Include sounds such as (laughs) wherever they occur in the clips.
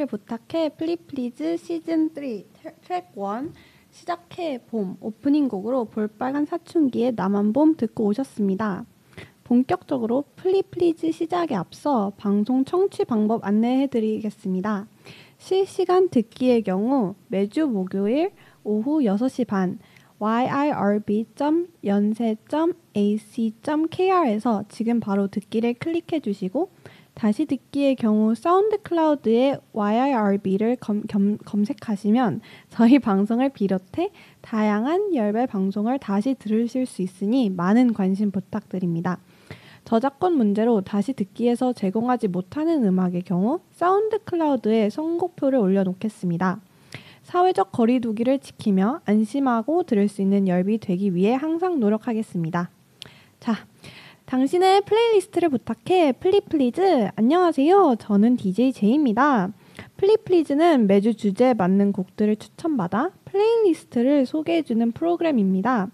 플레이리스트를 부탁해 플리플리즈 시즌 3 트랙 1 시작해 봄 오프닝 곡으로 볼빨간 사춘기의 나만 봄 듣고 오셨습니다. 본격적으로 플리플리즈 시작에 앞서 방송 청취 방법 안내해 드리겠습니다. 실시간 듣기의 경우 매주 목요일 오후 6시 반 yirb.yonsei.ac.kr에서 지금 바로 듣기를 클릭해 주시고 다시 듣기의 경우 사운드 클라우드에 YIRB를 검, 겸, 검색하시면 저희 (laughs) 방송을 비롯해 다양한 열비 방송을 다시 들으실 수 있으니 많은 관심 부탁드립니다. 저작권 문제로 다시 듣기에서 제공하지 못하는 음악의 경우 사운드 클라우드에 선곡표를 올려놓겠습니다. 사회적 거리두기를 지키며 안심하고 들을 수 있는 열비 되기 위해 항상 노력하겠습니다. 자, 당신의 플레이리스트를 부탁해 플리플리즈 안녕하세요. 저는 DJ 제이입니다. 플리플리즈는 매주 주제에 맞는 곡들을 추천받아 플레이리스트를 소개해주는 프로그램입니다.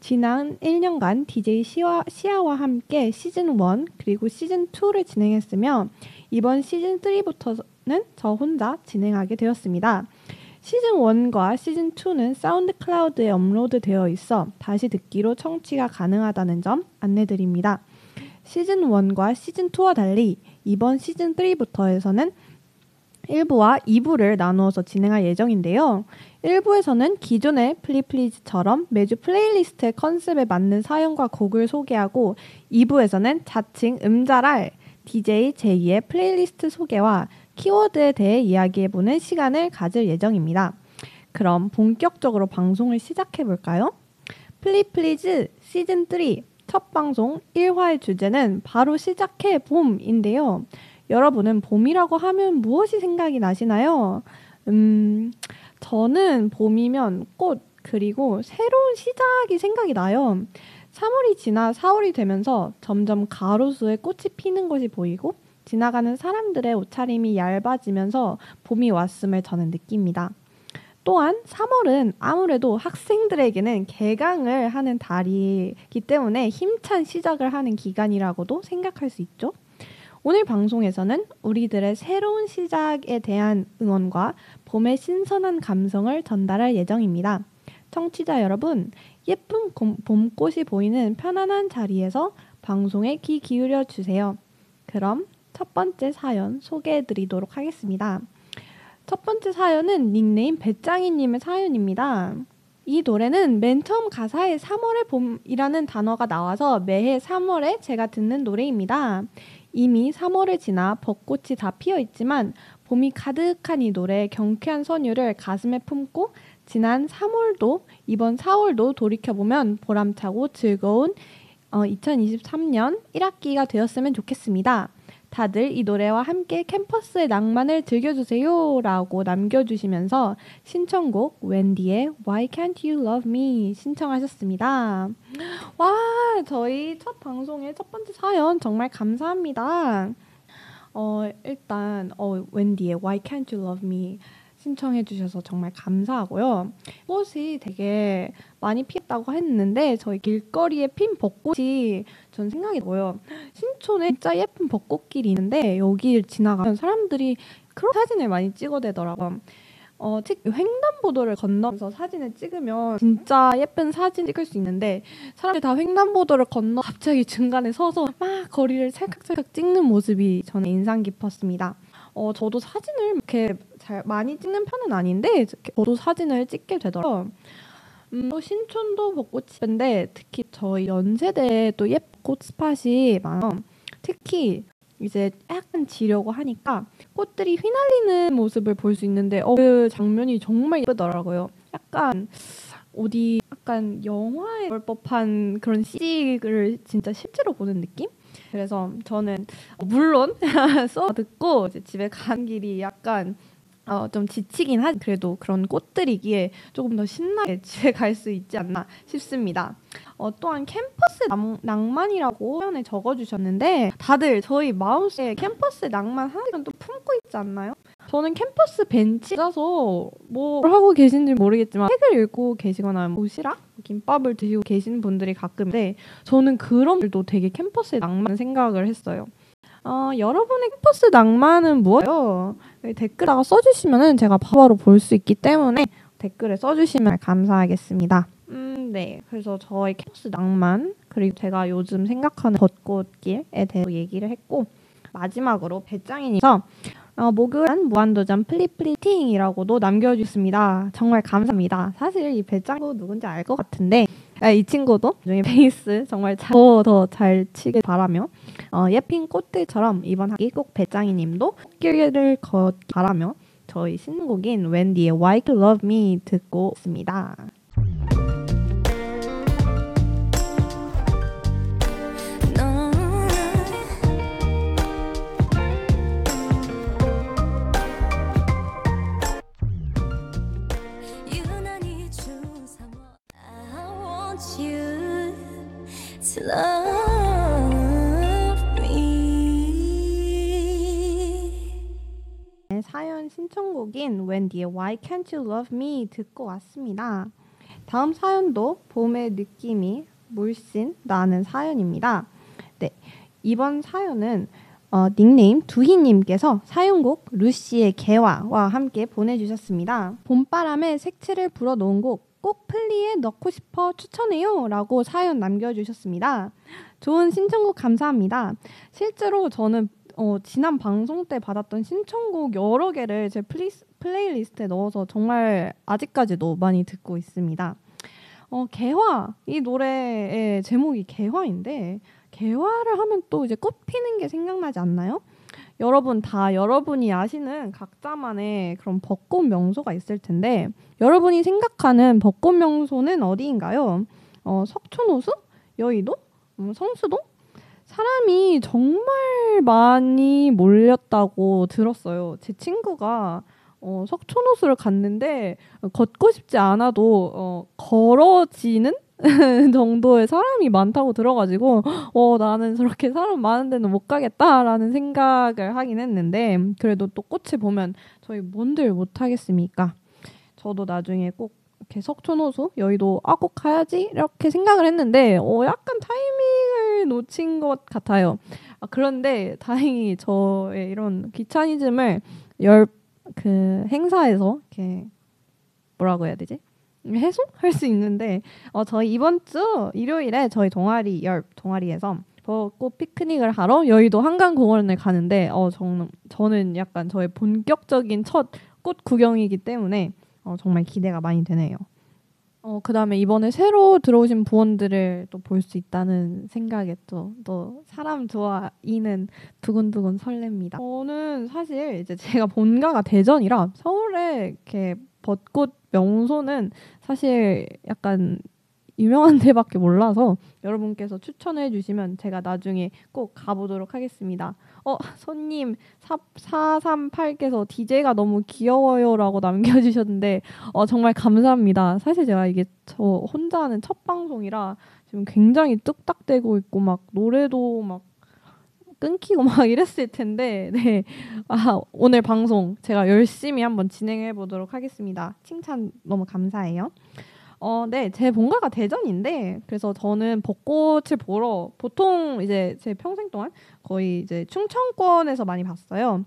지난 1년간 DJ 시와, 시아와 함께 시즌 1 그리고 시즌 2를 진행했으며 이번 시즌 3부터는 저 혼자 진행하게 되었습니다. 시즌 1과 시즌 2는 사운드 클라우드에 업로드되어 있어 다시 듣기로 청취가 가능하다는 점 안내드립니다. 시즌 1과 시즌 2와 달리 이번 시즌 3부터에서는 1부와 2부를 나누어서 진행할 예정인데요. 1부에서는 기존의 플리플리즈처럼 매주 플레이리스트의 컨셉에 맞는 사연과 곡을 소개하고 2부에서는 자칭 음잘알 DJ 제이의 플레이리스트 소개와 키워드에 대해 이야기해보는 시간을 가질 예정입니다. 그럼 본격적으로 방송을 시작해볼까요? 플리플리즈 시즌 3 첫 방송 1화의 주제는 바로 시작해 봄인데요. 여러분은 봄이라고 하면 무엇이 생각이 나시나요? 음, 저는 봄이면 꽃, 그리고 새로운 시작이 생각이 나요. 3월이 지나 4월이 되면서 점점 가로수에 꽃이 피는 것이 보이고 지나가는 사람들의 옷차림이 얇아지면서 봄이 왔음을 저는 느낍니다. 또한 3월은 아무래도 학생들에게는 개강을 하는 달이기 때문에 힘찬 시작을 하는 기간이라고도 생각할 수 있죠. 오늘 방송에서는 우리들의 새로운 시작에 대한 응원과 봄의 신선한 감성을 전달할 예정입니다. 청취자 여러분, 예쁜 봄꽃이 보이는 편안한 자리에서 방송에 귀 기울여 주세요. 그럼 첫 번째 사연 소개해 드리도록 하겠습니다. 첫 번째 사연은 닉네임 배짱이님의 사연입니다. 이 노래는 맨 처음 가사에 3월의 봄이라는 단어가 나와서 매해 3월에 제가 듣는 노래입니다. 이미 3월을 지나 벚꽃이 다 피어 있지만 봄이 가득한 이 노래의 경쾌한 선율을 가슴에 품고 지난 3월도 이번 4월도 돌이켜보면 보람차고 즐거운 어, 2023년 1학기가 되었으면 좋겠습니다. 다들 이 노래와 함께 캠퍼스의 낭만을 즐겨주세요 라고 남겨주시면서 신청곡 웬디의 Why Can't You Love Me 신청하셨습니다. 와, 저희 첫 방송의 첫 번째 사연 정말 감사합니다. 어, 일단, 어, 웬디의 Why Can't You Love Me 신청해 주셔서 정말 감사하고요. 꽃이 되게 많이 피었다고 했는데 저희 길거리에 핀 벚꽃이 전 생각이 나요. 신촌에 진짜 예쁜 벚꽃길이 있는데 여기 지나가면 사람들이 그런 사진을 많이 찍어대더라고요. 어, 특히 횡단보도를 건너면서 사진을 찍으면 진짜 예쁜 사진 찍을 수 있는데 사람들이 다 횡단보도를 건너 갑자기 중간에 서서 막 거리를 찰칵찰칵 찍는 모습이 저는 인상 깊었습니다. 어, 저도 사진을 이렇게 잘 많이 찍는 편은 아닌데 저도 사진을 찍게 되더라고요. 음, 또 신촌도 벚꽃인데 특히 저희 연세대에 또 예쁜 꽃 스팟이 많아. 특히 이제 약간 지려고 하니까 꽃들이 휘날리는 모습을 볼 수 있는데 어, 그 장면이 정말 예쁘더라고요. 약간 어디 약간 영화에 볼 법한 그런 CG를 진짜 실제로 보는 느낌? 그래서 저는 물론 (laughs) 써 듣고 집에 가는 길이 약간 어, 좀 지치긴 한 그래도 그런 꽃들이기에 조금 더 신나게 (laughs) 집에 갈 수 있지 않나 싶습니다. 어, 또한 캠퍼스 낭 만이라고 표현에 적어주셨는데 다들 저희 마음속에 캠퍼스 낭만 하나씩은 또 품고 있지 않나요? 저는 캠퍼스 벤치 앉아서 뭘 하고 계신지 모르겠지만 책을 읽고 계시거나 도시락, 김밥을 드시고 계시는 분들이 가끔인데 저는 그런 분들도 되게 캠퍼스의 낭만 생각을 했어요. 어, 여러분의 캠퍼스 낭만은 뭐예요? 댓글에다가 써주시면은 제가 바로 볼 수 있기 때문에 댓글에 써주시면 감사하겠습니다. 음, 네. 그래서 저의 캠퍼스 낭만 그리고 제가 요즘 생각하는 벚꽃길에 대해서 얘기를 했고 마지막으로 배짱이님서 어, 목요일은 무한도전 플리플리팅이라고도 남겨주셨습니다. 정말 감사합니다. 사실 이 배짱도 누군지 알 것 같은데 아, 이 친구도 중에 (laughs) 베이스 정말 더잘 치길 바라며 어, 예쁜 꽃들처럼 이번 학기 꼭 배짱이님도 꽃길을 걷기 바라며 저희 신곡인 웬디의 Why You Love Me 듣고 있습니다. 사연 신청곡인 웬디의 Why Can't You Love Me 듣고 왔습니다. 다음 사연도 봄의 느낌이 물씬 나는 사연입니다. 네, 이번 사연은 어, 닉네임 두희님께서 사연곡 루시의 개화와 함께 보내주셨습니다. 봄바람에 색칠을 불어놓은 곡 꼭 플리에 넣고 싶어 추천해요 라고 사연 남겨주셨습니다. 좋은 신청곡 감사합니다. 실제로 저는 어, 지난 방송 때 받았던 신청곡 여러 개를 제 플리스, 플레이리스트에 넣어서 정말 아직까지도 많이 듣고 있습니다. 어, 개화 이 노래의 제목이 개화인데 개화를 하면 또 이제 꽃 피는 게 생각나지 않나요? 여러분 다 여러분이 아시는 각자만의 그런 벚꽃 명소가 있을 텐데 여러분이 생각하는 벚꽃 명소는 어디인가요? 어, 석촌호수, 여의도, 음, 성수동, 사람이 정말 많이 몰렸다고 들었어요. 제 친구가 어, 석촌호수를 갔는데 걷고 싶지 않아도 어, 걸어지는 (laughs) 정도의 사람이 많다고 들어가지고 어 나는 저렇게 사람 많은 데는 못 가겠다라는 생각을 하긴 했는데 그래도 또 꽃을 보면 저희 뭔들 못 하겠습니까? 저도 나중에 꼭 이렇게 석촌호수 여의도 아 꼭 가야지 이렇게 생각을 했는데 어 약간 타이밍을 놓친 것 같아요. 아, 그런데 다행히 저의 이런 귀차니즘을 열 그 행사에서 이렇게 뭐라고 해야 되지? 해소할 수 있는데 어, 저희 이번 주 일요일에 저희 동아리 열 동아리에서 벚꽃 피크닉을 하러 여의도 한강공원을 가는데 어, 정, 저는 약간 저의 본격적인 첫 꽃 구경이기 때문에 어, 정말 기대가 많이 되네요. 어, 그 다음에 이번에 새로 들어오신 부원들을 또 볼 수 있다는 생각에 또, 또 사람 좋아이는 두근두근 설렙니다. 저는 사실 이제 제가 본가가 대전이라 서울에 이렇게 벚꽃 명소는 사실 약간 유명한 (laughs) 데밖에 몰라서 여러분께서 추천해 주시면 제가 나중에 꼭 가보도록 하겠습니다. 어, 손님 438께서 DJ가 너무 귀여워요라고 남겨주셨는데 어, 정말 감사합니다. 사실 제가 이게 저 혼자 하는 첫 방송이라 지금 굉장히 뚝딱대고 있고 막 노래도 막 끊기고 (laughs) 막 이랬을 텐데 네. 아, 오늘 방송 제가 열심히 한번 진행해 보도록 하겠습니다. 칭찬 너무 감사해요. 어, 네, 제 본가가 대전인데 그래서 저는 벚꽃을 보러 보통 이제 제 평생 동안 거의 이제 충청권에서 많이 봤어요.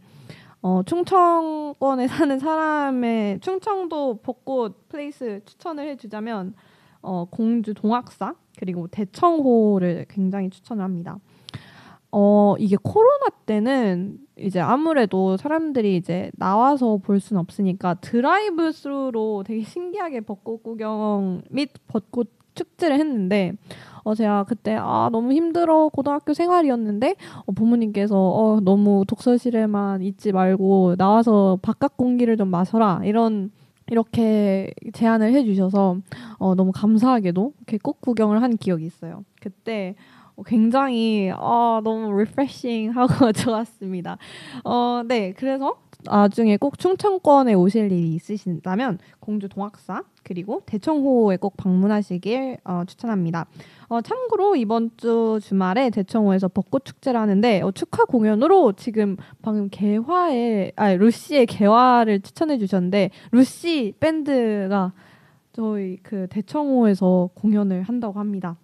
어, 충청권에 (laughs) 사는 사람의 충청도 벚꽃 place 추천을 해주자면 어, 공주 동학사 그리고 대청호를 굉장히 추천을 합니다. 어, 이게 코로나 때는 이제 아무래도 사람들이 이제 나와서 볼 수는 없으니까 드라이브 스루로 되게 신기하게 벚꽃 구경 및 벚꽃 축제를 했는데 어 제가 그때 아 너무 힘들어 고등학교 생활이었는데 어, 부모님께서 어 너무 독서실에만 있지 말고 나와서 바깥 공기를 좀 마셔라 이런 이렇게 제안을 해주셔서 어 너무 감사하게도 이렇게 꽃 구경을 한 기억이 있어요. 그때 어, 굉장히 아, 너무 리프레싱하고 (laughs) 좋았습니다. 어, 네, 그래서 나중에 꼭 충청권에 오실 일이 있으신다면 공주 동학사 그리고 대청호에 꼭 방문하시길 어, 추천합니다. 어, 참고로 이번 주 주말에 대청호에서 벚꽃 축제를 하는데 어, 축하 공연으로 지금 방금 개화의 아 루시의 개화를 추천해 주셨는데 루시 밴드가 저희 그 대청호에서 공연을 한다고 합니다.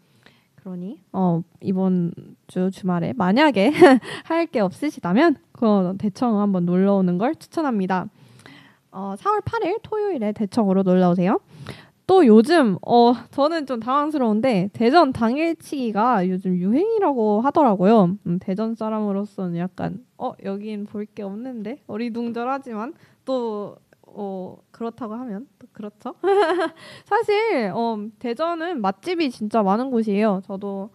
그러니 어 이번 주 주말에 만약에 (laughs) 할 게 없으시다면 그 대청 한번 놀러 오는 걸 추천합니다. 어 4월 8일 토요일에 대청으로 놀러 오세요. 또 요즘 어 저는 좀 당황스러운데 대전 당일치기가 요즘 유행이라고 하더라고요. 음, 대전 사람으로서는 약간 어 여긴 볼 게 없는데 어리둥절하지만 또 어, 그렇다고 하면 또 그렇죠. (laughs) 사실 어, 대전은 맛집이 진짜 많은 곳이에요. 저도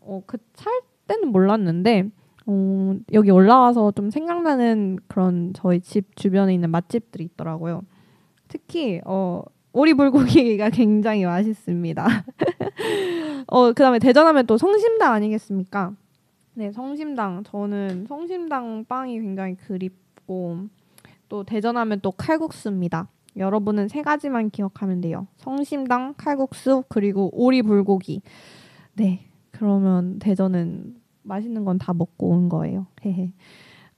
어, 그살 때는 몰랐는데 어, 여기 올라와서 좀 생각나는 그런 저희 집 주변에 있는 맛집들이 있더라고요. 특히 어, 오리불고기가 (laughs) 굉장히 맛있습니다. (laughs) 어, 그다음에 대전하면 또 성심당 아니겠습니까? 네, 성심당. 저는 성심당 빵이 굉장히 그립고 또 대전하면 또 칼국수입니다. 여러분은 세 가지만 기억하면 돼요. 성심당, 칼국수, 그리고 오리 불고기. 네. 그러면 대전은 맛있는 건 다 먹고 온 거예요. 헤헤.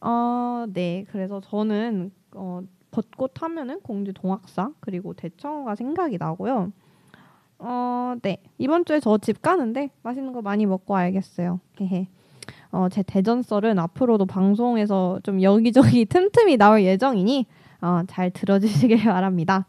어, 네. 그래서 저는 어, 벚꽃 하면은 공주 동학사 그리고 대청호가 생각이 나고요. 어, 네. 이번 주에 저 집 가는데 맛있는 거 많이 먹고 알겠어요. 헤헤. 어, 제 대전 썰은 앞으로도 방송에서 좀 여기저기 (laughs) 틈틈이 나올 예정이니 어, 잘 들어주시길 (laughs) 바랍니다.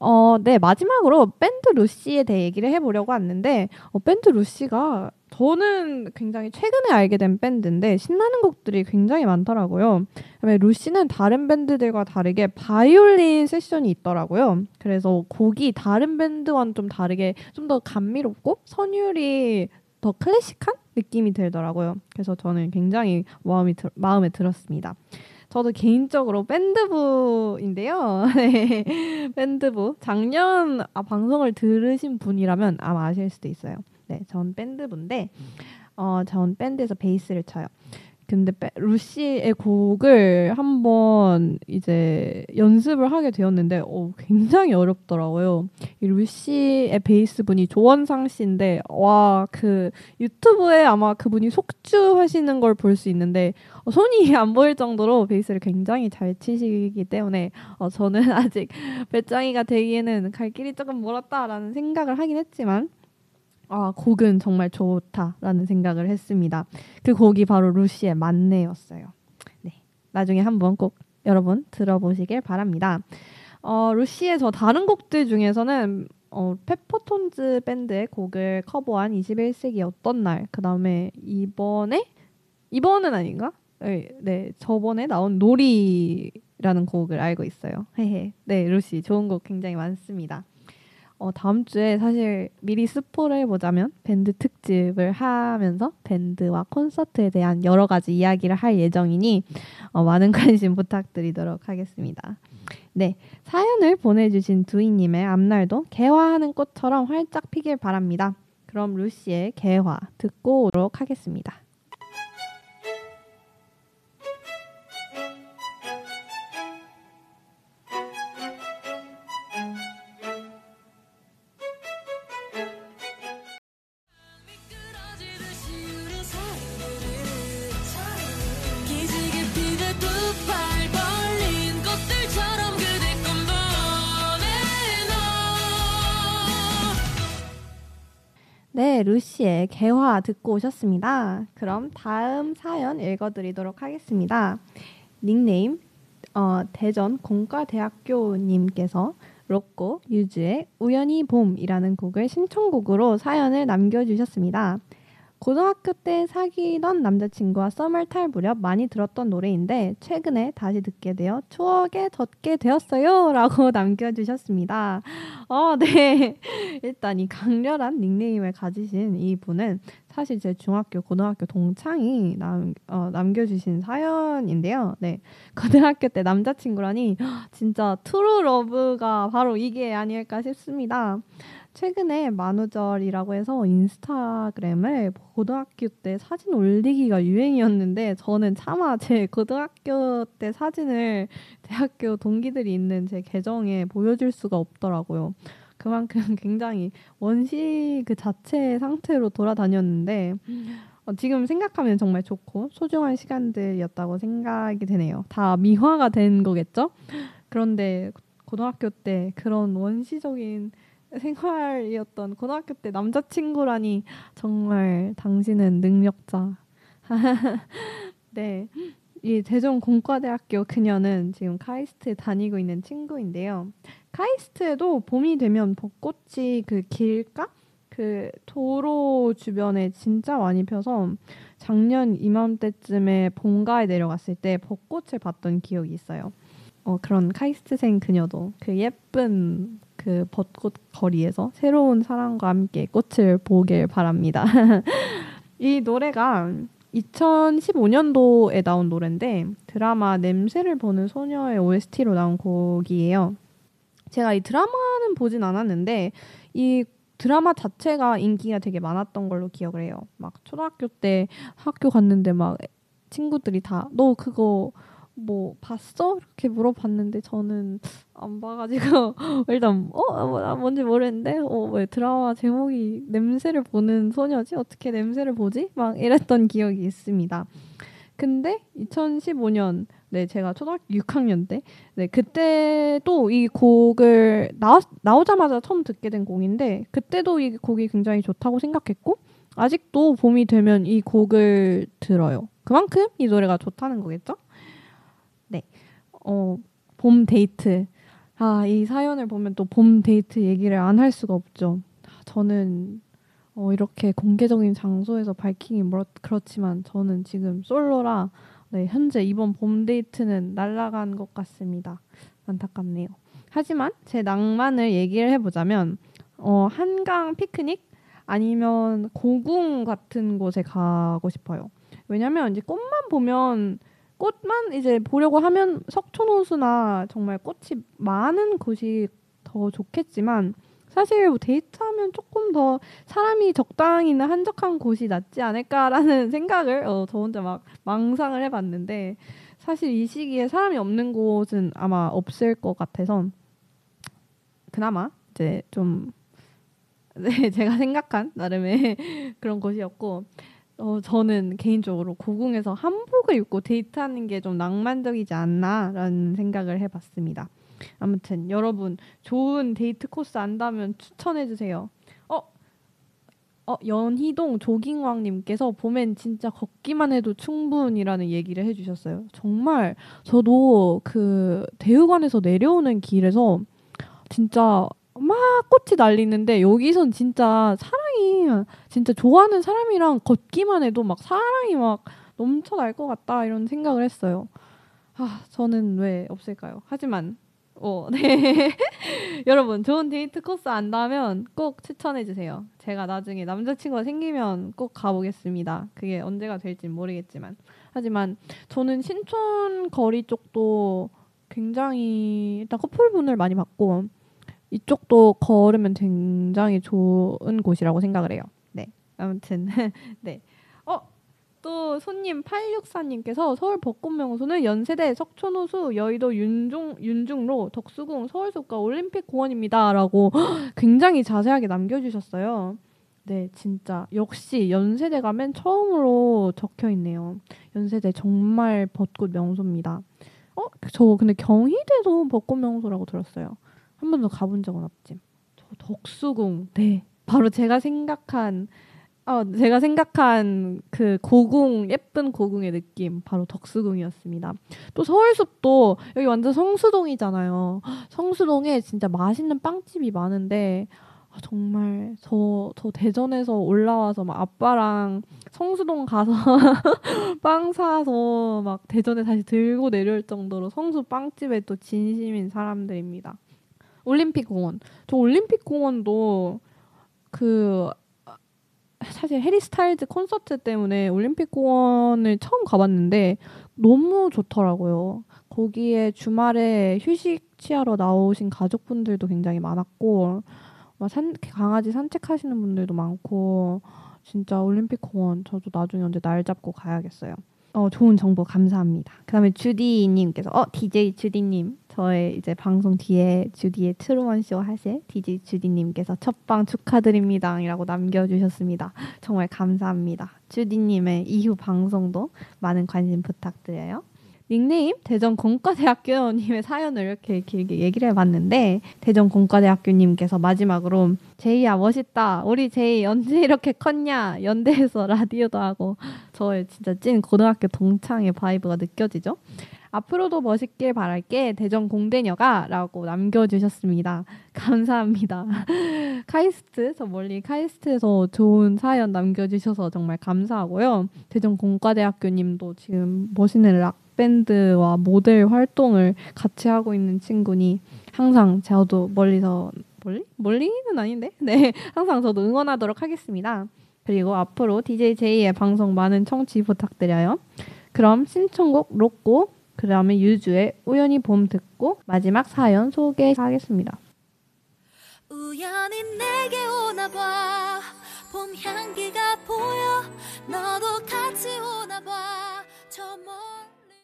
어, 네 마지막으로 밴드 루시에 대해 얘기를 해보려고 왔는데 어, 밴드 루시가 저는 굉장히 최근에 알게 된 밴드인데 신나는 곡들이 굉장히 많더라고요. 루시는 다른 밴드들과 다르게 바이올린 세션이 있더라고요. 그래서 곡이 다른 밴드와는 좀 다르게 좀 더 감미롭고 선율이 더 클래식한 느낌이 들더라고요. 그래서 저는 굉장히 마음이 들, 마음에 들었습니다. 저도 개인적으로 밴드부인데요. (laughs) 네, 밴드부 작년 아, 방송을 들으신 분이라면 아마 아실 수도 있어요. 네, 전 밴드부인데 어, 전 밴드에서 베이스를 쳐요. 근데 루시의 곡을 한번 이제 연습을 하게 되었는데 어, 굉장히 어렵더라고요. 이 루시의 베이스 분이 조원상 씨인데 와 그 유튜브에 아마 그분이 속주 하시는 걸 볼 수 있는데 어, 손이 (laughs) 안 보일 정도로 베이스를 굉장히 잘 치시기 때문에 어, 저는 (laughs) 아직 배짱이가 되기에는 갈 길이 조금 멀었다라는 생각을 하긴 했지만 아, 곡은 정말 좋다라는 생각을 했습니다. 그 곡이 바로 루시의 맞네였어요. 네. 나중에 한번 꼭 여러분 들어보시길 바랍니다. 어, 루시의 저 다른 곡들 중에서는 어, 페퍼톤즈 밴드의 곡을 커버한 21세기 어떤 날, 그 다음에 이번에 이번은 아닌가? 네, 네, 저번에 나온 놀이라는 곡을 알고 있어요. 헤헤. 네, 루시 좋은 곡 굉장히 많습니다. 어, 다음 주에 사실 미리 스포를 해보자면 밴드 특집을 하면서 밴드와 콘서트에 대한 여러 가지 이야기를 할 예정이니 어, 많은 (laughs) 관심 부탁드리도록 하겠습니다. 네, 사연을 보내주신 두이님의 앞날도 개화하는 꽃처럼 활짝 피길 바랍니다. 그럼 루시의 개화 듣고 오도록 하겠습니다. 루시의 개화 듣고 오셨습니다. 그럼 다음 사연 읽어드리도록 하겠습니다. 닉네임 어, 대전 공과대학교님께서 로꼬 유즈의 우연히 봄이라는 곡을 신청곡으로 사연을 남겨주셨습니다. 고등학교 때 사귀던 남자친구와 썸을 탈 무렵 많이 들었던 노래인데 최근에 다시 듣게 되어 추억에 젖게 되었어요. (laughs) 라고 남겨주셨습니다. 어, 네. (laughs) 일단 이 강렬한 닉네임을 가지신 이 분은 사실 제 중학교, 고등학교 동창이 남, 어, 남겨주신 사연인데요. 네. 고등학교 때 남자친구라니 (gasps) 진짜 true love가 바로 이게 아닐까 싶습니다. 최근에 만우절이라고 해서 인스타그램을 고등학교 때 사진 올리기가 유행이었는데 저는 차마 제 고등학교 때 사진을 대학교 동기들이 있는 제 계정에 보여줄 수가 없더라고요. 그만큼 (laughs) 굉장히 원시 그 자체의 상태로 돌아다녔는데 어, 지금 생각하면 정말 좋고 소중한 시간들이었다고 생각이 되네요. 다 미화가 된 거겠죠? 그런데 고등학교 때 그런 원시적인 생활이었던 고등학교 때 남자친구라니 정말 당신은 능력자. (laughs) 네. 이 대전 공과대학교 그녀는 지금 카이스트에 다니고 있는 친구인데요. 카이스트에도 봄이 되면 벚꽃이 그 길가 그 도로 주변에 진짜 많이 펴서 작년 이맘때쯤에 본가에 내려갔을 때 벚꽃을 봤던 기억이 있어요. 어, 그런 카이스트생 그녀도 그 예쁜 그 벚꽃 거리에서 새로운 사랑과 함께 꽃을 보길 바랍니다. (laughs) 이 노래가 2015년도에 나온 노래인데 드라마 냄새를 보는 소녀의 OST로 나온 곡이에요. 제가 이 드라마는 보진 않았는데 이 드라마 자체가 인기가 되게 많았던 걸로 기억을 해요. 막 초등학교 때 학교 갔는데 막 친구들이 다 너 그거 뭐 봤어? 이렇게 물어봤는데 저는 안 봐가지고 (laughs) 일단 어 뭐, 뭔지 모르는데 어왜 드라마 제목이 냄새를 보는 소녀지 어떻게 냄새를 보지? 막 이랬던 기억이 있습니다. 근데 2015년 네 제가 초등학교 6학년 때 네 그때 또 이 곡을 나 나오자마자 처음 듣게 된 곡인데 그때도 이 곡이 굉장히 좋다고 생각했고 아직도 봄이 되면 이 곡을 들어요. 그만큼 이 노래가 좋다는 거겠죠? 네. 어, 봄 데이트. 아, 이 사연을 보면 또 봄 데이트 얘기를 안 할 수가 없죠. 저는 어, 이렇게 공개적인 장소에서 밝히기 뭐, 그렇지만 저는 지금 솔로라 네, 현재 이번 봄 데이트는 날아간 것 같습니다. 안타깝네요. 하지만 제 낭만을 얘기를 해보자면 어, 한강 피크닉 아니면 고궁 같은 곳에 가고 싶어요. 왜냐면 이제 꽃만 보면 꽃만 이제 보려고 하면 석촌호수나 정말 꽃이 많은 곳이 더 좋겠지만 사실 뭐 데이트하면 조금 더 사람이 적당히 있는 한적한 곳이 낫지 않을까라는 (laughs) 생각을 어, 저 혼자 막 망상을 해봤는데 사실 이 시기에 사람이 없는 곳은 아마 없을 것 같아서 그나마 이제 좀 (laughs) 네, 제가 생각한 나름의 그런 곳이었고 어, 저는 개인적으로 고궁에서 한복을 입고 데이트하는 게 좀 낭만적이지 않나라는 생각을 해봤습니다. 아무튼 여러분 좋은 데이트 코스 안다면 추천해 주세요. 어, 어 연희동 조깅왕님께서 봄엔 진짜 걷기만 해도 충분이라는 얘기를 해주셨어요. 정말 저도 그 대우관에서 내려오는 길에서 진짜 막 꽃이 날리는데 여기선 진짜 사 랑이 진짜 좋아하는 사람이랑 걷기만 해도 막 사랑이 막 넘쳐날 것 같다 이런 생각을 했어요. 아 저는 왜 없을까요? 하지만 어, (laughs) 네. 여러분, 좋은 데이트 코스 안다면 꼭 추천해 주세요. 제가 나중에 남자친구가 생기면 꼭 가보겠습니다. 그게 언제가 될지 모르겠지만. 하지만 저는 신촌 거리 쪽도 굉장히 일단 커플분을 많이 봤고 이쪽도 걸으면 굉장히 좋은 곳이라고 생각을 해요. 네. 아무튼 (laughs) 네. 또 손님 864님께서 서울 벚꽃명소는 연세대 석촌호수 여의도 윤중 윤중로 덕수궁 서울숲과 올림픽공원입니다라고 (gasps) 굉장히 자세하게 남겨주셨어요. 네, 진짜 역시 연세대 가면 처음으로 적혀 있네요. 연세대 정말 벚꽃 명소입니다. 어, 저 근데 경희대도 벚꽃 명소라고 들었어요. 한 번도 가본 적은 없지. 저 덕수궁, 네, 바로 제가 생각한 어, 제가 생각한 그 고궁 예쁜 고궁의 느낌 바로 덕수궁이었습니다. 또 서울숲도 여기 완전 성수동이잖아요. 성수동에 진짜 맛있는 빵집이 많은데 아, 정말 저, 저 대전에서 올라와서 막 아빠랑 성수동 가서 (laughs) 빵 사서 막 대전에 다시 들고 내려올 정도로 성수 빵집에 또 진심인 사람들입니다. 올림픽 공원. 저 올림픽 공원도 그 사실 해리 스타일즈 콘서트 때문에 올림픽 공원을 처음 가봤는데 너무 좋더라고요. 거기에 주말에 휴식 취하러 나오신 가족분들도 굉장히 많았고 막 산, 강아지 산책하시는 분들도 많고 진짜 올림픽 공원 저도 나중에 언제 날 잡고 가야겠어요. 어, 좋은 정보 감사합니다. 그다음에 주디님께서 어 DJ 주디님 저의 이제 방송 뒤에 주디의 트루먼 쇼 하실 DJ 주디님께서 첫방 축하드립니다이라고 남겨주셨습니다. 정말 감사합니다. 주디님의 이후 방송도 많은 관심 부탁드려요. 닉네임 대전 공과대학교님의 사연을 이렇게 길게 얘기를 해봤는데 대전 공과대학교님께서 마지막으로 제이야 멋있다 우리 제이 언제 이렇게 컸냐 연대에서 라디오도 하고 저의 진짜 찐 고등학교 동창의 바이브가 느껴지죠 앞으로도 멋있길 바랄게 대전 공대녀가라고 남겨주셨습니다. 감사합니다. (laughs) 카이스트 저 멀리 카이스트에서 좋은 사연 남겨주셔서 정말 감사하고요. 대전 공과대학교님도 지금 멋있는 락 밴드와 모델 활동을 같이 하고 있는 친구니 항상 저도 멀리서 멀리 멀리는 아닌데 (laughs) 네 항상 저도 응원하도록 하겠습니다. 그리고 앞으로 DJ 제이의 방송 많은 청취 부탁드려요. 그럼 신청곡 로꼬 그 다음에 유주의 우연히 봄 듣고 마지막 사연 소개하겠습니다. 우연히 내게 오나 봐 봄 향기가 보여. 너도 같이 오나 봐 저 멀리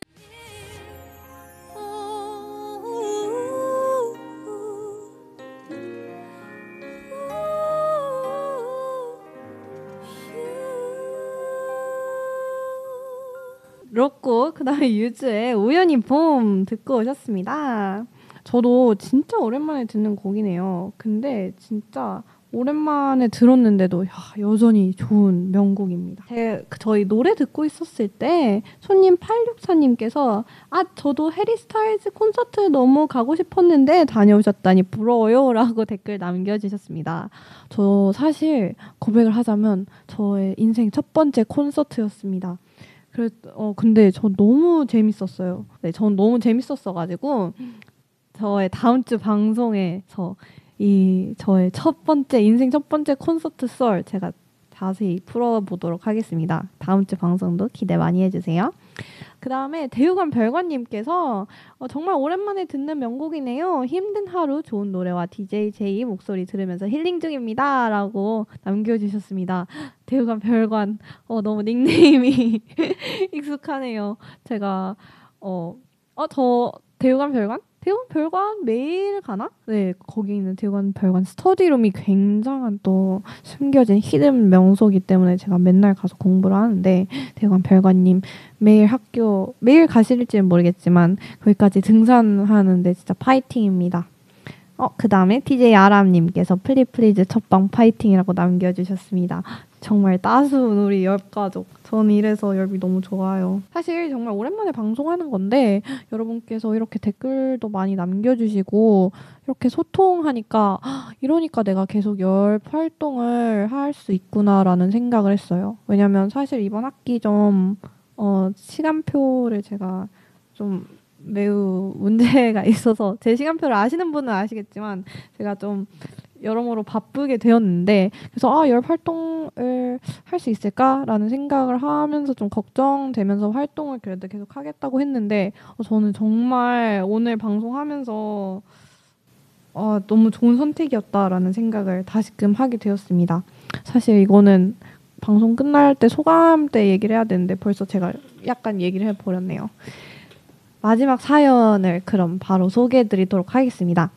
로꼬 그다음에 유즈의 우연히 봄 듣고 오셨습니다. 저도 진짜 오랜만에 듣는 곡이네요. 근데 진짜 오랜만에 들었는데도 야, 여전히 좋은 명곡입니다. 제, 저희 노래 듣고 있었을 때 손님 864님께서 아 저도 해리 스타일즈 콘서트 너무 가고 싶었는데 다녀오셨다니 부러워요 라고 댓글 남겨주셨습니다. 저 사실 고백을 하자면 저의 인생 첫 번째 콘서트였습니다. 그래, 어, 근데 저 너무 재밌었어요. 네, 전 너무 재밌었어가지고, 저의 다음 주 방송에서 이 저의 첫 번째, 인생 첫 번째 콘서트 썰 제가 자세히 풀어보도록 하겠습니다. 다음 주 방송도 기대 많이 해주세요. 그 다음에 대우관 별관님께서 어, 정말 오랜만에 듣는 명곡이네요. 힘든 하루 좋은 노래와 DJ 제이 목소리 들으면서 힐링 중입니다. 라고 남겨주셨습니다. 대우관 별관 어, 너무 닉네임이 (laughs) 익숙하네요. 제가 어, 어, 저 대우관 별관? 대관 별관 매일 가나? 네, 거기 있는 대관 별관 스터디룸이 굉장한 또 숨겨진 hidden 명소기 때문에 제가 맨날 가서 공부를 하는데 대관 별관님 매일 학교 매일 가실지는 모르겠지만 거기까지 등산하는데 진짜 파이팅입니다. 어, 그 다음에 TJ 아람님께서 플리플리즈 첫방 파이팅이라고 남겨주셨습니다. 정말 따스운 우리 열가족. 저는 이래서 열비 너무 좋아요. 사실 정말 오랜만에 방송하는 건데 여러분께서 이렇게 댓글도 많이 남겨주시고 이렇게 소통하니까 이러니까 내가 계속 열 활동을 할 수 있구나라는 생각을 했어요. 왜냐면 사실 이번 학기 좀 어, 시간표를 제가 좀 매우 문제가 (laughs) 있어서 제 시간표를 아시는 분은 아시겠지만 제가 좀 여러모로 바쁘게 되었는데 그래서 아, 열 활동을 할 수 있을까라는 생각을 하면서 좀 걱정되면서 활동을 그래도 계속 하겠다고 했는데 어, 저는 정말 오늘 방송하면서 어, 너무 좋은 선택이었다라는 생각을 다시금 하게 되었습니다. 사실 이거는 방송 끝날 때 소감 때 얘기를 해야 되는데 벌써 제가 약간 얘기를 해버렸네요. 마지막 사연을 그럼 바로 소개해드리도록 하겠습니다.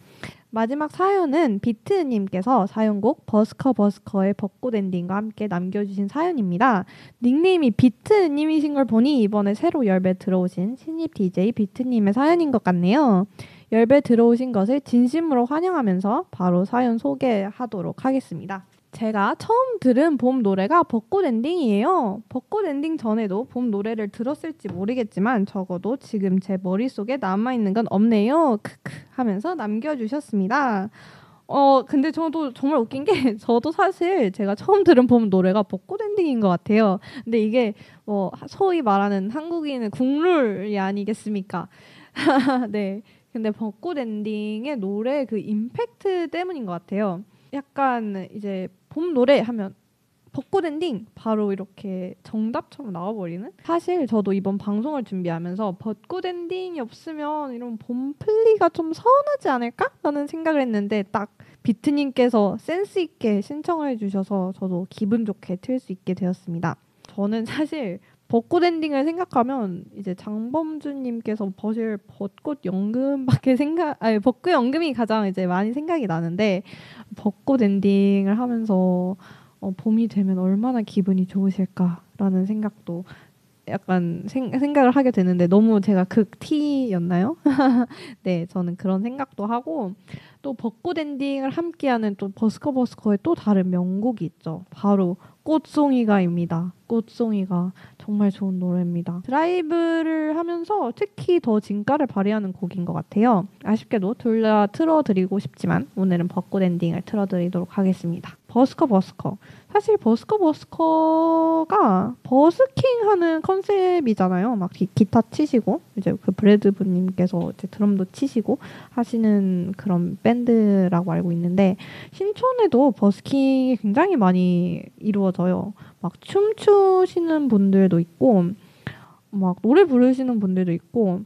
마지막 사연은 비트님께서 사연곡 버스커 버스커의 벚꽃 엔딩과 함께 남겨주신 사연입니다. 닉네임이 비트님이신 걸 보니 이번에 새로 열배 들어오신 신입 DJ 비트님의 사연인 것 같네요. 열배 들어오신 것을 진심으로 환영하면서 바로 사연 소개하도록 하겠습니다. 제가 처음 들은 봄 노래가 벚꽃 엔딩이에요. 벚꽃 엔딩 전에도 봄 노래를 들었을지 모르겠지만 적어도 지금 제 머릿속에 남아있는 건 없네요. 크크 하면서 남겨주셨습니다. 어, 근데 저도 정말 웃긴 게 (laughs) 저도 사실 제가 처음 들은 봄 노래가 벚꽃 엔딩인 것 같아요. 근데 이게 뭐 소위 말하는 한국인은 국룰이 아니겠습니까? (laughs) 네. 근데 벚꽃 엔딩의 노래 그 임팩트 때문인 것 같아요. 약간 이제 봄 노래 하면 벚꽃 엔딩 바로 이렇게 정답처럼 나와버리는 사실 저도 이번 방송을 준비하면서 벚꽃 엔딩이 없으면 이런 봄 플리가 좀 서운하지 않을까라는 생각을 했는데 딱 비트님께서 센스 있게 신청을 해주셔서 저도 기분 좋게 틀 수 있게 되었습니다. 저는 사실 벚꽃 엔딩을 생각하면 이제 장범준님께서 버실 벚꽃 연금밖에 생각 아니 벚꽃 연금이 가장 이제 많이 생각이 나는데 벚꽃 엔딩을 하면서 어, 봄이 되면 얼마나 기분이 좋으실까라는 생각도 약간 생, 각을 하게 되는데 너무 제가 극 T였나요? (laughs) 네, 저는 그런 생각도 하고 또 벚꽃 엔딩을 함께하는 또 버스커 버스커의 또 다른 명곡이 있죠. 바로 꽃송이가입니다. 꽃송이가 정말 좋은 노래입니다. 드라이브를 하면서 특히 더 진가를 발휘하는 곡인 것 같아요. 아쉽게도 둘 다 틀어드리고 싶지만 오늘은 벚꽃 엔딩을 틀어드리도록 하겠습니다. 버스커 버스커. 사실 버스커 버스커가 버스킹 하는 컨셉이잖아요. 막 기, 타 치시고 이제 그 브래드 분님께서 이제 드럼도 치시고 하시는 그런 밴드라고 알고 있는데 신촌에도 버스킹이 굉장히 많이 이루어져요. 막 춤추시는 분들도 있고 막 노래 부르시는 분들도 있고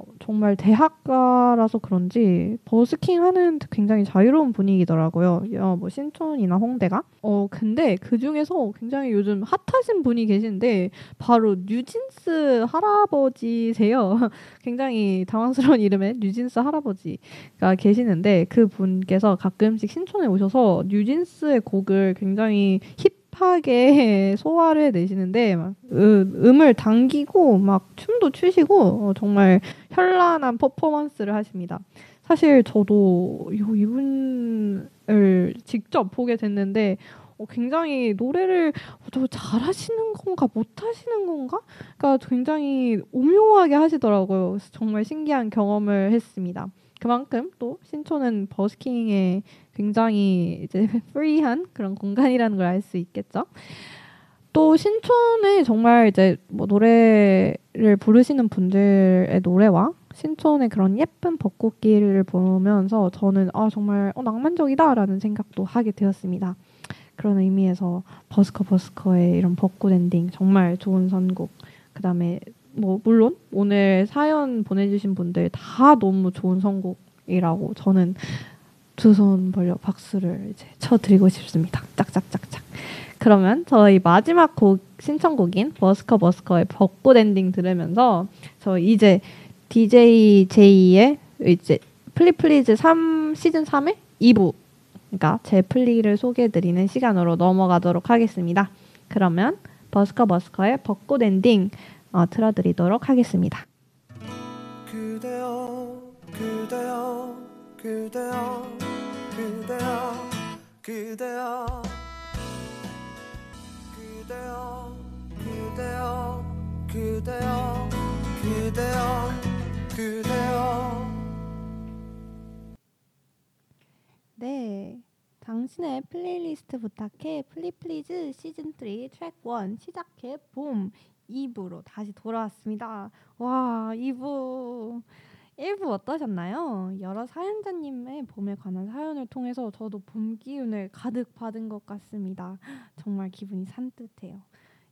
어, 정말 대학가라서 그런지 버스킹 하는 굉장히 자유로운 분위기더라고요. 어, 뭐 신촌이나 홍대가. 어 근데 그 중에서 굉장히 요즘 핫하신 분이 계신데 바로 뉴진스 할아버지세요. (laughs) 굉장히 당황스러운 이름의 뉴진스 할아버지가 계시는데 그 분께서 가끔씩 신촌에 오셔서 뉴진스의 곡을 굉장히 힙 힙하게 (laughs) 소화를 내시는데 막 음 을 당기고 막 춤도 추시고 어, 정말 현란한 퍼포먼스를 하십니다. 사실 저도 이분을 직접 보게 됐는데 어, 굉장히 노래를 어, 잘하시는 건가 못하시는 건가? 그러니까 굉장히 오묘하게 하시더라고요. 정말 신기한 경험을 했습니다. 그만큼 또 신촌은 버스킹에 굉장히 이제 (laughs) 프리한 그런 공간이라는 걸 알 수 있겠죠. 또 신촌에 정말 이제 뭐 노래를 부르시는 분들의 노래와 신촌의 그런 예쁜 벚꽃길을 보면서 저는 아 정말 어, 낭만적이다라는 생각도 하게 되었습니다. 그런 의미에서 버스커 버스커의 이런 벚꽃 엔딩 정말 좋은 선곡. 그다음에 뭐 물론 오늘 사연 보내주신 분들 다 너무 좋은 선곡이라고 저는 두 손 벌려 박수를 이제 쳐드리고 싶습니다. 짝짝짝짝. 그러면 저희 마지막 곡 신청곡인 버스커 버스커의 벚꽃 엔딩 들으면서 저 이제 DJ 제이의 이제 플리플리즈 3 시즌 3의 2부 그러니까 제 플리를 소개해드리는 시간으로 넘어가도록 하겠습니다. 그러면 버스커 버스커의 벚꽃 엔딩 어, 틀어드리도록 하겠습니다. 그대여, 그대여, 그대여, 그대여 그대여 그대여 그대여 그대여 네 당신의 플레이리스트 부탁해 플리플리즈 시즌 3 트랙 1 시작해 봄 2부로 다시 돌아왔습니다. 와, 2부. 1부 어떠셨나요? 여러 사연자님의 봄에 관한 사연을 통해서 저도 봄 기운을 가득 받은 것 같습니다. 정말 기분이 산뜻해요.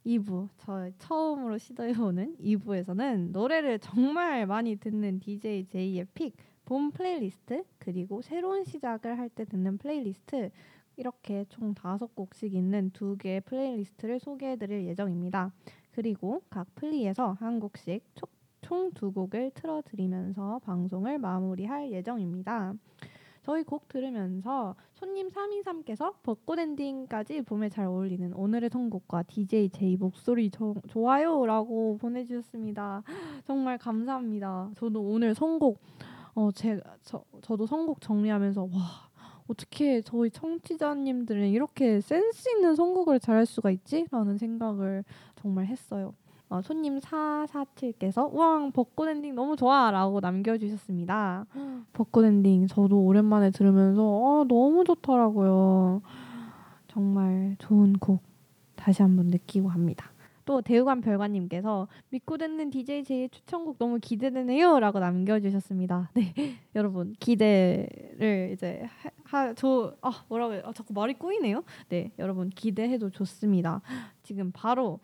2부, 저 처음으로 시도해보는 2부에서는 노래를 정말 많이 듣는 DJ 제이의 pick, 봄 플레이리스트, 그리고 새로운 시작을 할 때 듣는 플레이리스트, 이렇게 총 다섯 곡씩 있는 두 개의 플레이리스트를 소개해드릴 예정입니다. 그리고 각 플리에서 한 곡씩 총 두 곡을 틀어드리면서 방송을 마무리할 예정입니다. 저희 곡 들으면서 손님 323께서 벚꽃 엔딩까지 봄에 잘 어울리는 오늘의 선곡과 DJ 제이 목소리 저, 좋아요라고 보내주셨습니다. (gasps) 정말 감사합니다. 저도 오늘 선곡 어, 제, 저, 저도 선곡 정리하면서 와 어떻게 저희 청취자님들은 이렇게 센스 있는 선곡을 잘할 수가 있지? 라는 생각을 정말 했어요. 어, 손님 447께서 우왕 벚꽃 엔딩 너무 좋아 라고 남겨주셨습니다. 벚꽃 엔딩 저도 오랜만에 들으면서 어, 너무 좋더라고요. 정말 좋은 곡 다시 한번 느끼곤 합니다. 또 대우관 별관님께서 믿고 듣는 DJ 제이의 추천곡 너무 기대되네요라고 남겨주셨습니다. (laughs) 네, 여러분 기대를 이제 하저 아 뭐라고 해? 아, 자꾸 말이 꼬이네요. 네, 여러분 기대해도 좋습니다. 지금 바로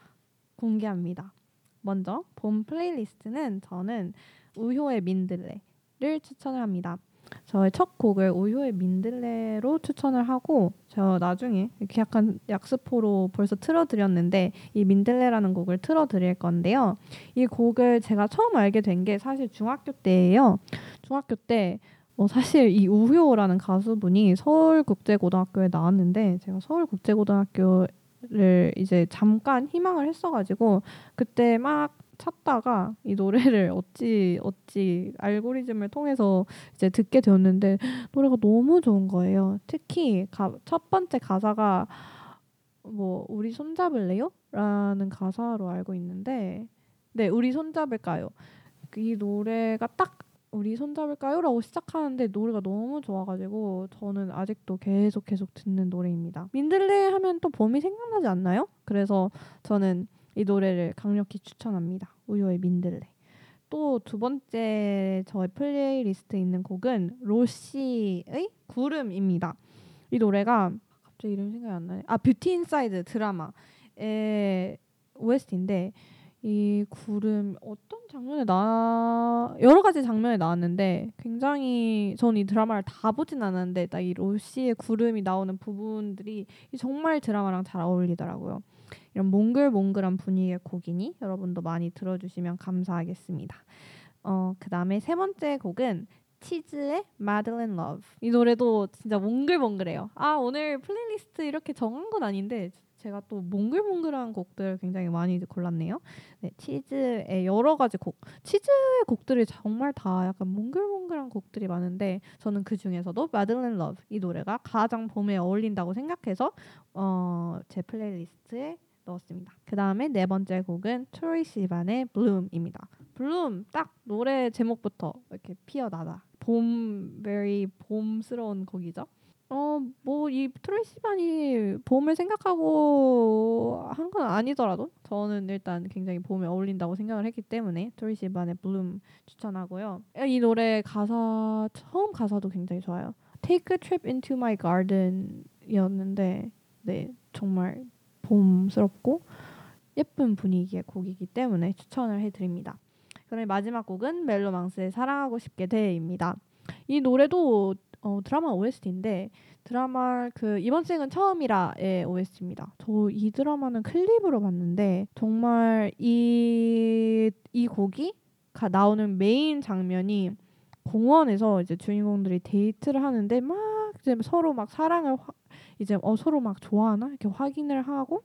공개합니다. 먼저 봄 플레이리스트는 저는 우효의 민들레를 추천을 합니다. 저의 첫 곡을 우효의 민들레로 추천을 하고 저 나중에 이렇게 약간 약스포로 벌써 틀어드렸는데 이 민들레라는 곡을 틀어드릴 건데요. 이 곡을 제가 처음 알게 된 게 사실 중학교 때예요. 중학교 때 어, 사실 이 우효라는 가수분이 서울국제고등학교에 나왔는데 제가 서울국제고등학교 노래를 이제 잠깐 희망을 했어가지고 그때 막 찾다가 이 노래를 어찌 어찌 알고리즘을 통해서 이제 듣게 되었는데 노래가 너무 좋은 거예요. 특히 가, 첫 번째 가사가 뭐 우리 손잡을래요? 라는 가사로 알고 있는데 네 우리 손잡을까요? 이 노래가 딱 우리 손잡을까요? 라고 시작하는데 노래가 너무 좋아가지고 저는 아직도 계속 계속 듣는 노래입니다. 민들레 하면 또 봄이 생각나지 않나요? 그래서 저는 이 노래를 강력히 추천합니다. 우효의 민들레. 또 두 번째 저의 플레이리스트에 있는 곡은 로시의 구름입니다. 이 노래가 갑자기 이름 생각이 안 나네. 아 뷰티 인사이드 드라마의 OST인데 이 구름 어떤 장면에 나 여러 가지 장면에 나왔는데 굉장히 전 이 드라마를 다 보진 않았는데 나이 로시의 구름이 나오는 부분들이 정말 드라마랑 잘 어울리더라고요. 이런 몽글몽글한 분위기의 곡이니 여러분도 많이 들어주시면 감사하겠습니다. 어, 그 다음에 세 번째 곡은 치즈의 Madeleine Love. 이 노래도 진짜 몽글몽글해요. 아, 오늘 플레이리스트 이렇게 정한 건 아닌데 제가 또 몽글몽글한 곡들 굉장히 많이 골랐네요. 네, 치즈의 여러 가지 곡. 치즈의 곡들이 정말 다 약간 몽글몽글한 곡들이 많은데 저는 그 중에서도 Madeleine Love 이 노래가 가장 봄에 어울린다고 생각해서 어, 제 플레이리스트에 넣었습니다. 그 다음에 네 번째 곡은 트로이 시반의 Bloom입니다. Bloom 딱 노래 제목부터 이렇게 피어나다. 봄, very 봄스러운 곡이죠. 어, 뭐 이 트로이 시반이 봄을 생각하고 한 건 아니더라도 저는 일단 굉장히 봄에 어울린다고 생각을 했기 때문에 트로이 시반의 Bloom 추천하고요. 이 노래 가사 처음 가사도 굉장히 좋아요. Take a trip into my garden이었는데 네 정말 봄스럽고 예쁜 분위기의 곡이기 때문에 추천을 해드립니다. 그럼 마지막 곡은 멜로망스의 사랑하고 싶게 돼입니다. 이 노래도 어, 드라마 OST인데 드라마 그 이번 생은 처음이라의 OST입니다. 저 이 드라마는 클립으로 봤는데 정말 이이 곡이 가, 나오는 메인 장면이 공원에서 이제 주인공들이 데이트를 하는데 막 이제 서로 막 사랑을 화, 이제 어 서로 막 좋아하나 이렇게 확인을 하고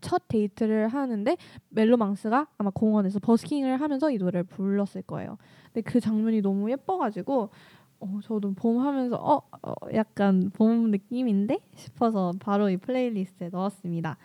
첫 데이트를 하는데 멜로망스가 아마 공원에서 버스킹을 하면서 이 노래를 불렀을 거예요. 근데 그 장면이 너무 예뻐가지고 어, 저도 봄 하면서 어, 어 약간 봄 느낌인데 싶어서 바로 이 플레이리스트에 넣었습니다.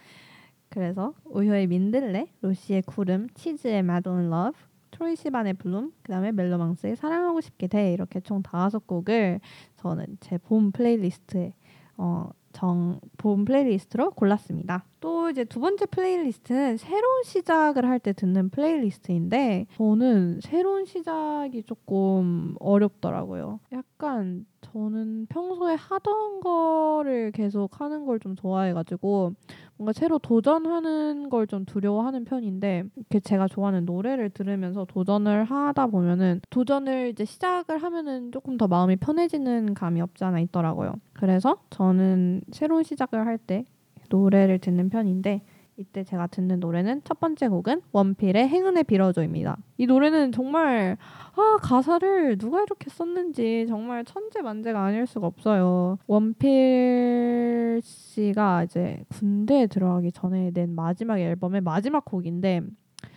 그래서 우효의 민들레, 로시의 구름, 치즈의 Madeleine Love, 트로이 시반의 Bloom, 그다음에 멜로망스의 사랑하고 싶게 돼 이렇게 총 다섯 곡을 저는 제 봄 플레이리스트에 어, 정, 봄 플레이리스트로 골랐습니다. 또 이제 두 번째 플레이리스트는 새로운 시작을 할 때 듣는 플레이리스트인데 저는 새로운 시작이 조금 어렵더라고요. 약간 저는 평소에 하던 거를 계속 하는 걸 좀 좋아해가지고 뭔가 새로 도전하는 걸 좀 두려워하는 편인데 이렇게 제가 좋아하는 노래를 들으면서 도전을 하다 보면은 도전을 이제 시작을 하면은 조금 더 마음이 편해지는 감이 없지 않아 있더라고요. 그래서 저는 새로운 시작을 할 때 노래를 듣는 편인데 이때 제가 듣는 노래는 첫 번째 곡은 원필의 행운을 빌어줘입니다. 이 노래는 정말 아 가사를 누가 이렇게 썼는지 정말 천재 만재가 아닐 수가 없어요. 원필 씨가 이제 군대에 들어가기 전에 낸 마지막 앨범의 마지막 곡인데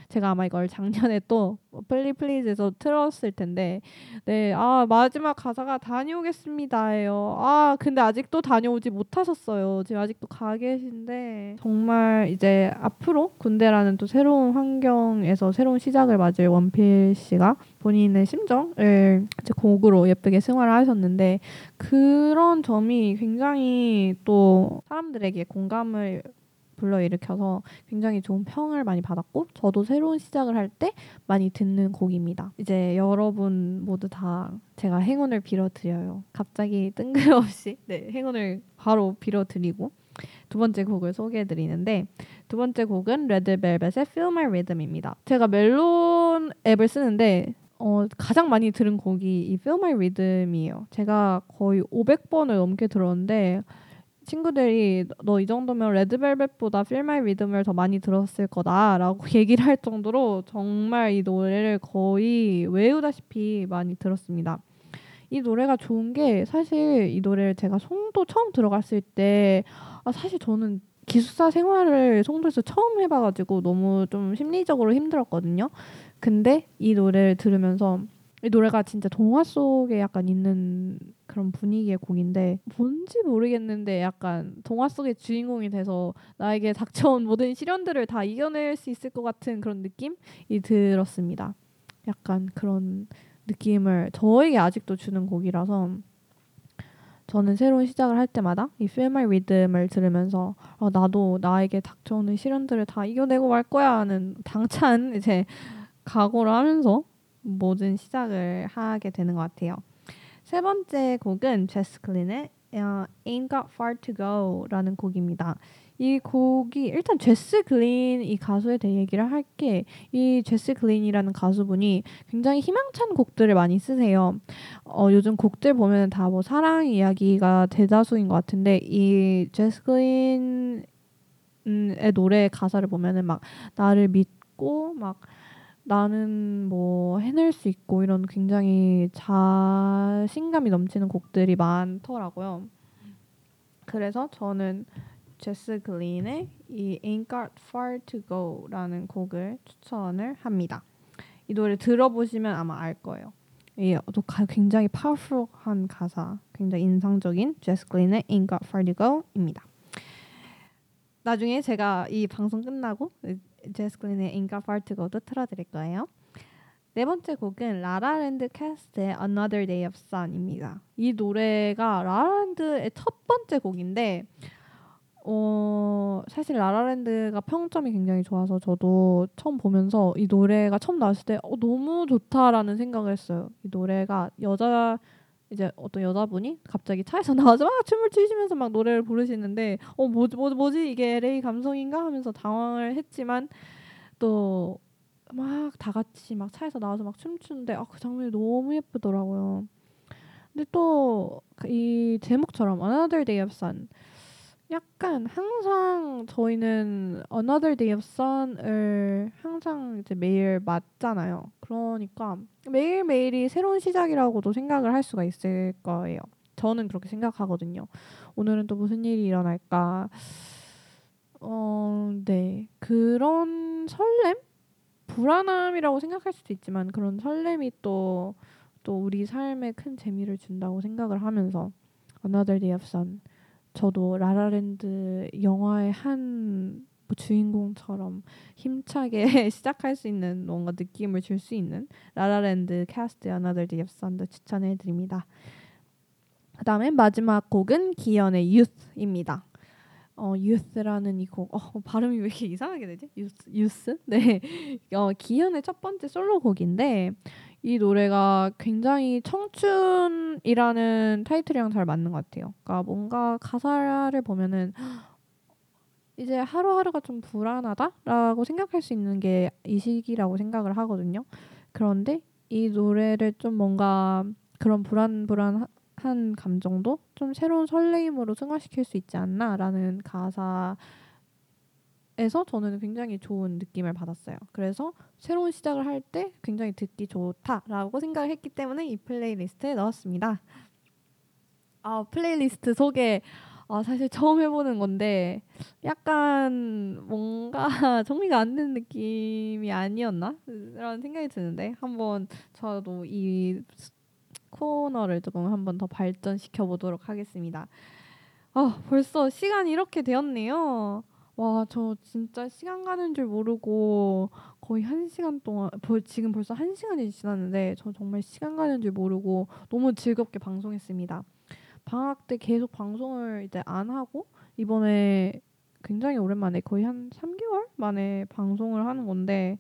제가 아마 이걸 작년에 또 플리 플리즈에서 틀었을 텐데 네, 아 마지막 가사가 다녀오겠습니다예요. 아 근데 아직도 다녀오지 못하셨어요. 지금 아직도 가 계신데 정말 이제 앞으로 군대라는 또 새로운 환경에서 새로운 시작을 맞을 원필 씨가 본인의 심정을 이제 곡으로 예쁘게 승화를 하셨는데 그런 점이 굉장히 또 사람들에게 공감을 불러일으켜서 굉장히 좋은 평을 많이 받았고 저도 새로운 시작을 할 때 많이 듣는 곡입니다. 이제 여러분 모두 다 제가 행운을 빌어드려요. 갑자기 뜬금없이 (laughs) 네, 행운을 바로 빌어드리고 두 번째 곡을 소개해드리는데 두 번째 곡은 레드벨벳의 Feel My Rhythm입니다. 제가 멜론 앱을 쓰는데 어, 가장 많이 들은 곡이 이 Feel My Rhythm이에요. 제가 거의 500번을 넘게 들었는데 친구들이 너 이 정도면 레드벨벳보다 My Rhythm을 더 많이 들었을 거다라고 (laughs) 얘기를 할 정도로 정말 이 노래를 거의 외우다시피 많이 들었습니다. 이 노래가 좋은 게 사실 이 노래를 제가 송도 처음 들어갔을 때 아, 사실 저는 기숙사 생활을 송도에서 처음 해봐가지고 너무 좀 심리적으로 힘들었거든요. 근데 이 노래를 들으면서 이 노래가 진짜 동화 속에 약간 있는 그런 분위기의 곡인데 뭔지 모르겠는데 약간 동화 속의 주인공이 돼서 나에게 닥쳐온 모든 시련들을 다 이겨낼 수 있을 것 같은 그런 느낌이 들었습니다. 약간 그런 느낌을 저에게 아직도 주는 곡이라서 저는 새로운 시작을 할 때마다 이 Feel My Rhythm을 들으면서 어, 나도 나에게 닥쳐오는 시련들을 다 이겨내고 말 거야 하는 당찬 이제 각오를 하면서 모든 시작을 하게 되는 것 같아요. 세 번째 곡은 제스 글린의 어, Ain't Got Far to Go라는 곡입니다. 이 곡이 일단 제스 글린 이 가수에 대해 얘기를 할게 이 제스 글린이라는 가수분이 굉장히 희망찬 곡들을 많이 쓰세요. 어, 요즘 곡들 보면 다 뭐 사랑 이야기가 대다수인 것 같은데 이 제스 글린의 노래 가사를 보면은 막 나를 믿고 막 나는 뭐 해낼 수 있고 이런 굉장히 자신감이 넘치는 곡들이 많더라고요. 그래서 저는 제스 글린의 이 Ain't Got Far to Go라는 곡을 추천을 합니다. 이 노래 들어보시면 아마 알 거예요. 이 굉장히 파워풀한 가사, 굉장히 인상적인 제스 글린의 Ain't Got Far to Go입니다. 나중에 제가 이 방송 끝나고 제스 글린의 Ain't Got Far to Go도 틀어드릴 거예요. 네 번째 곡은 라라랜드 캐스트의 Another Day of Sun입니다. 이 노래가 라라랜드의 첫 번째 곡인데 어, 사실 라라랜드가 평점이 굉장히 좋아서 저도 처음 보면서 이 노래가 처음 나왔을 때 어, 너무 좋다라는 생각을 했어요. 이 노래가 여자 이제 어떤 여자분이 갑자기 차에서 (laughs) 나와서 막 춤을 추시면서 막 노래를 부르시는데 어 뭐, 뭐, 뭐지 이게 LA 감성인가 하면서 당황을 했지만 또 막 다 같이 막 차에서 나와서 막 춤추는데 아 그 장면이 너무 예쁘더라고요. 근데 또 이 제목처럼 Another Day of Sun 약간 항상 저희는 Another Day of Sun을 항상 이제 매일 맞잖아요. 그러니까 매일 매일이 새로운 시작이라고도 생각을 할 수가 있을 거예요. 저는 그렇게 생각하거든요. 오늘은 또 무슨 일이 일어날까? 어, 네. 그런 설렘? 불안함이라고 생각할 수도 있지만 그런 설렘이 또, 또 우리 삶에 큰 재미를 준다고 생각을 하면서 Another Day of Sun 저도 라라랜드 영화의 한 뭐 주인공처럼 힘차게 (laughs) 시작할 수 있는 뭔가 느낌을 줄 수 있는 라라랜드 캐스트 Another Day of Sun도 추천해 드립니다. 그 다음에 마지막 곡은 기현의 Youth입니다. 어, Youth라는 이 곡, 어, 발음이 왜 이렇게 이상하게 되지? Youth, Youth? 네, (laughs) 어, 기현의 첫 번째 솔로곡인데 이 노래가 굉장히 청춘이라는 타이틀이랑 잘 맞는 것 같아요. 그러니까 뭔가 가사를 보면은 (gasps) 이제 하루하루가 좀 불안하다라고 생각할 수 있는 게 이 시기라고 생각을 하거든요. 그런데 이 노래를 좀 뭔가 그런 불안불안한 감정도 좀 새로운 설레임으로 승화시킬 수 있지 않나라는 가사 에서 저는 굉장히 좋은 느낌을 받았어요. 그래서 새로운 시작을 할 때 굉장히 듣기 좋다라고 생각을 했기 때문에 이 playlist에 넣었습니다. 아, 플레이리스트 소개 아, 사실 처음 해보는 건데 약간 뭔가 (laughs) 정리가 안 된 느낌이 아니었나? 라는 생각이 드는데 한번 저도 이 코너를 조금 한번 더 발전시켜 보도록 하겠습니다. 아, 벌써 시간이 이렇게 되었네요. 와, 저 진짜 시간 가는 줄 모르고 거의 한 시간 동안 벌, 지금 벌써 한 시간이 지났는데 저 정말 시간 가는 줄 모르고 너무 즐겁게 방송했습니다. 방학 때 계속 방송을 이제 안 하고 이번에 굉장히 오랜만에 거의 한 3개월 만에 방송을 하는 건데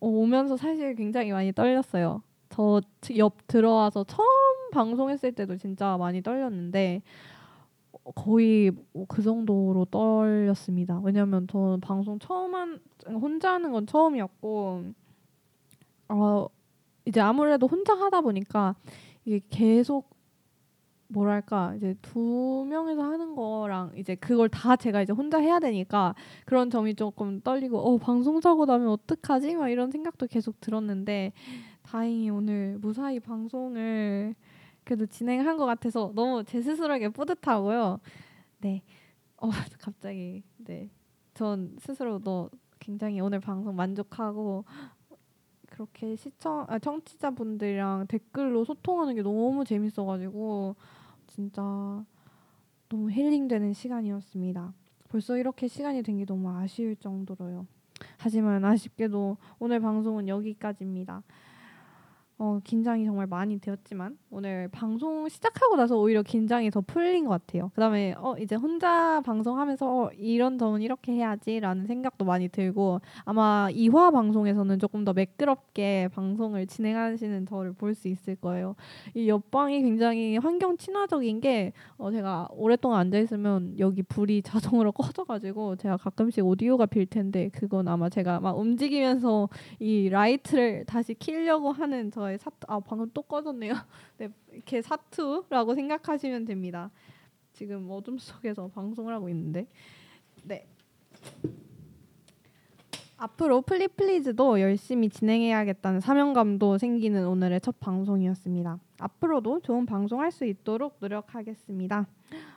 어, 오면서 사실 굉장히 많이 떨렸어요. 저 옆 들어와서 처음 방송했을 때도 진짜 많이 떨렸는데 거의 뭐그 정도로 떨렸습니다. 왜냐면 저는 방송 처음 한 혼자 하는 건 처음이었고 어 이제 아무래도 혼자 하다 보니까 이게 계속 뭐랄까 이제 두 명이서 하는 거랑 이제 그걸 다 제가 이제 혼자 해야 되니까 그런 점이 조금 떨리고 어 방송 사고 나면 어떡하지 막 이런 생각도 계속 들었는데 다행히 오늘 무사히 방송을 그래도 진행한 것 같아서 너무 제 스스로에게 뿌듯하고요. 네. 어 (laughs) 갑자기 네. 전 스스로도 굉장히 오늘 방송 만족하고 그렇게 시청 아, 청취자분들이랑 댓글로 소통하는 게 너무 재밌어가지고 진짜 너무 힐링되는 시간이었습니다. 벌써 이렇게 시간이 된 게 너무 아쉬울 정도로요. 하지만 아쉽게도 오늘 방송은 여기까지입니다. 어, 긴장이 정말 많이 되었지만 오늘 방송 시작하고 나서 오히려 긴장이 더 풀린 것 같아요. 그다음에 어 이제 혼자 방송하면서 어, 이런 점은 이렇게 해야지라는 생각도 많이 들고 아마 2화 방송에서는 조금 더 매끄럽게 방송을 진행하시는 저를 볼 수 있을 거예요. 이 옆방이 굉장히 환경 친화적인 게 어, 제가 오랫동안 앉아 있으면 여기 불이 (laughs) 자동으로 꺼져가지고 제가 가끔씩 오디오가 빌 텐데 그건 아마 제가 막 움직이면서 이 라이트를 다시 키려고 하는 저의 사투 아 방금 또 꺼졌네요. (laughs) 네 이렇게 사투라고 생각하시면 됩니다. 지금 어둠 속에서 방송을 하고 있는데 네. 앞으로 플리플리즈도 열심히 진행해야겠다는 사명감도 생기는 오늘의 첫 방송이었습니다. 앞으로도 좋은 방송할 수 있도록 노력하겠습니다.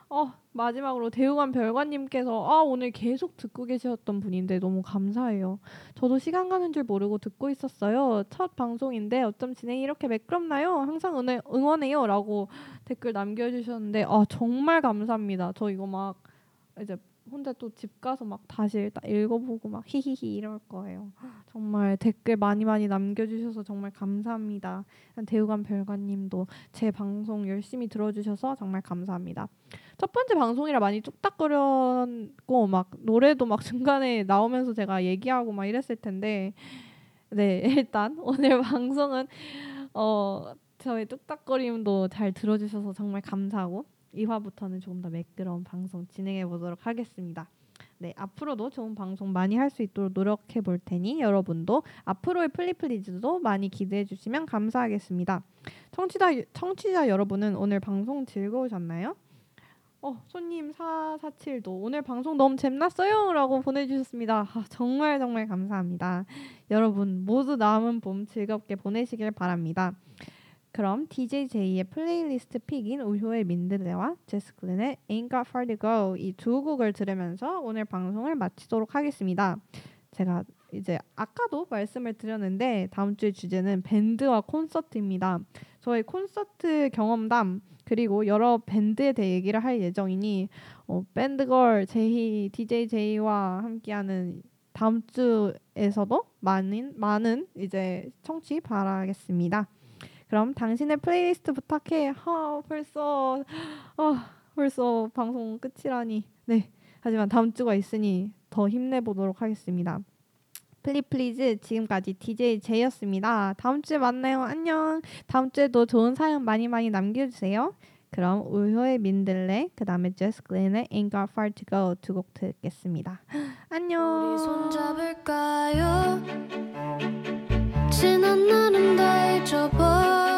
어, 마지막으로 대우관 별관님께서 아, 오늘 계속 듣고 계셨던 분인데 너무 감사해요. 저도 시간 가는 줄 모르고 듣고 있었어요. 첫 방송인데 어쩜 진행이 이렇게 매끄럽나요? 항상 응원, 응원해요. 라고 댓글 남겨주셨는데 아, 정말 감사합니다. 저 이거 막 이제 혼자 또 집 가서 막 다시 딱 읽어보고 막 히히히 이럴 거예요. (gasps) 정말 댓글 많이 많이 남겨주셔서 정말 감사합니다. 대우관 별관님도 제 방송 열심히 들어주셔서 정말 감사합니다. 첫 번째 방송이라 많이 뚝딱거렸고 막 노래도 막 (laughs) 중간에 나오면서 제가 얘기하고 막 이랬을 텐데 네 일단 (laughs) 오늘 방송은 어 저의 뚝딱거림도 잘 들어주셔서 정말 감사하고 2화부터는 조금 더 매끄러운 방송 진행해 보도록 하겠습니다. 네, 앞으로도 좋은 방송 많이 할 수 있도록 노력해 볼 테니 여러분도 앞으로의 플리플리즈도 많이 기대해 주시면 감사하겠습니다. 청취자 청취자 여러분은 오늘 방송 즐거우셨나요? 어, 손님 447도 오늘 방송 너무 재밌었어요라고 보내 주셨습니다. 아, 정말 정말 감사합니다. 여러분 모두 남은 봄 즐겁게 보내시길 바랍니다. 그럼 DJ 제이의 playlist pick인 우효의 민들레와 제스 글린의 Ain't Got Far To Go 이 두 곡을 들으면서 오늘 방송을 마치도록 하겠습니다. 제가 이제 아까도 말씀을 드렸는데 다음 주의 주제는 밴드와 콘서트입니다. 저의 콘서트 경험담 그리고 여러 밴드에 대해 얘기를 할 예정이니 어, 밴드걸 제이 DJ 제이와 함께하는 다음 주에서도 많은 많은 이제 청취 바라겠습니다. 그럼 당신의 플레이리스트 부탁해. 아, 벌써 아, 벌써 방송 끝이라니. 네. 하지만 다음 주가 있으니 더 힘내 보도록 하겠습니다. 플리플리즈 지금까지 DJ 제이였습니다. 다음 주에 만나요. 안녕. 다음 주에도 좋은 사연 많이 많이 남겨주세요. 그럼 우효의 민들레 그 다음에 제스 글렌의 Ain't Got Far To Go 두 곡 듣겠습니다. (gasps) 안녕. 지난 날은 다 잊어버려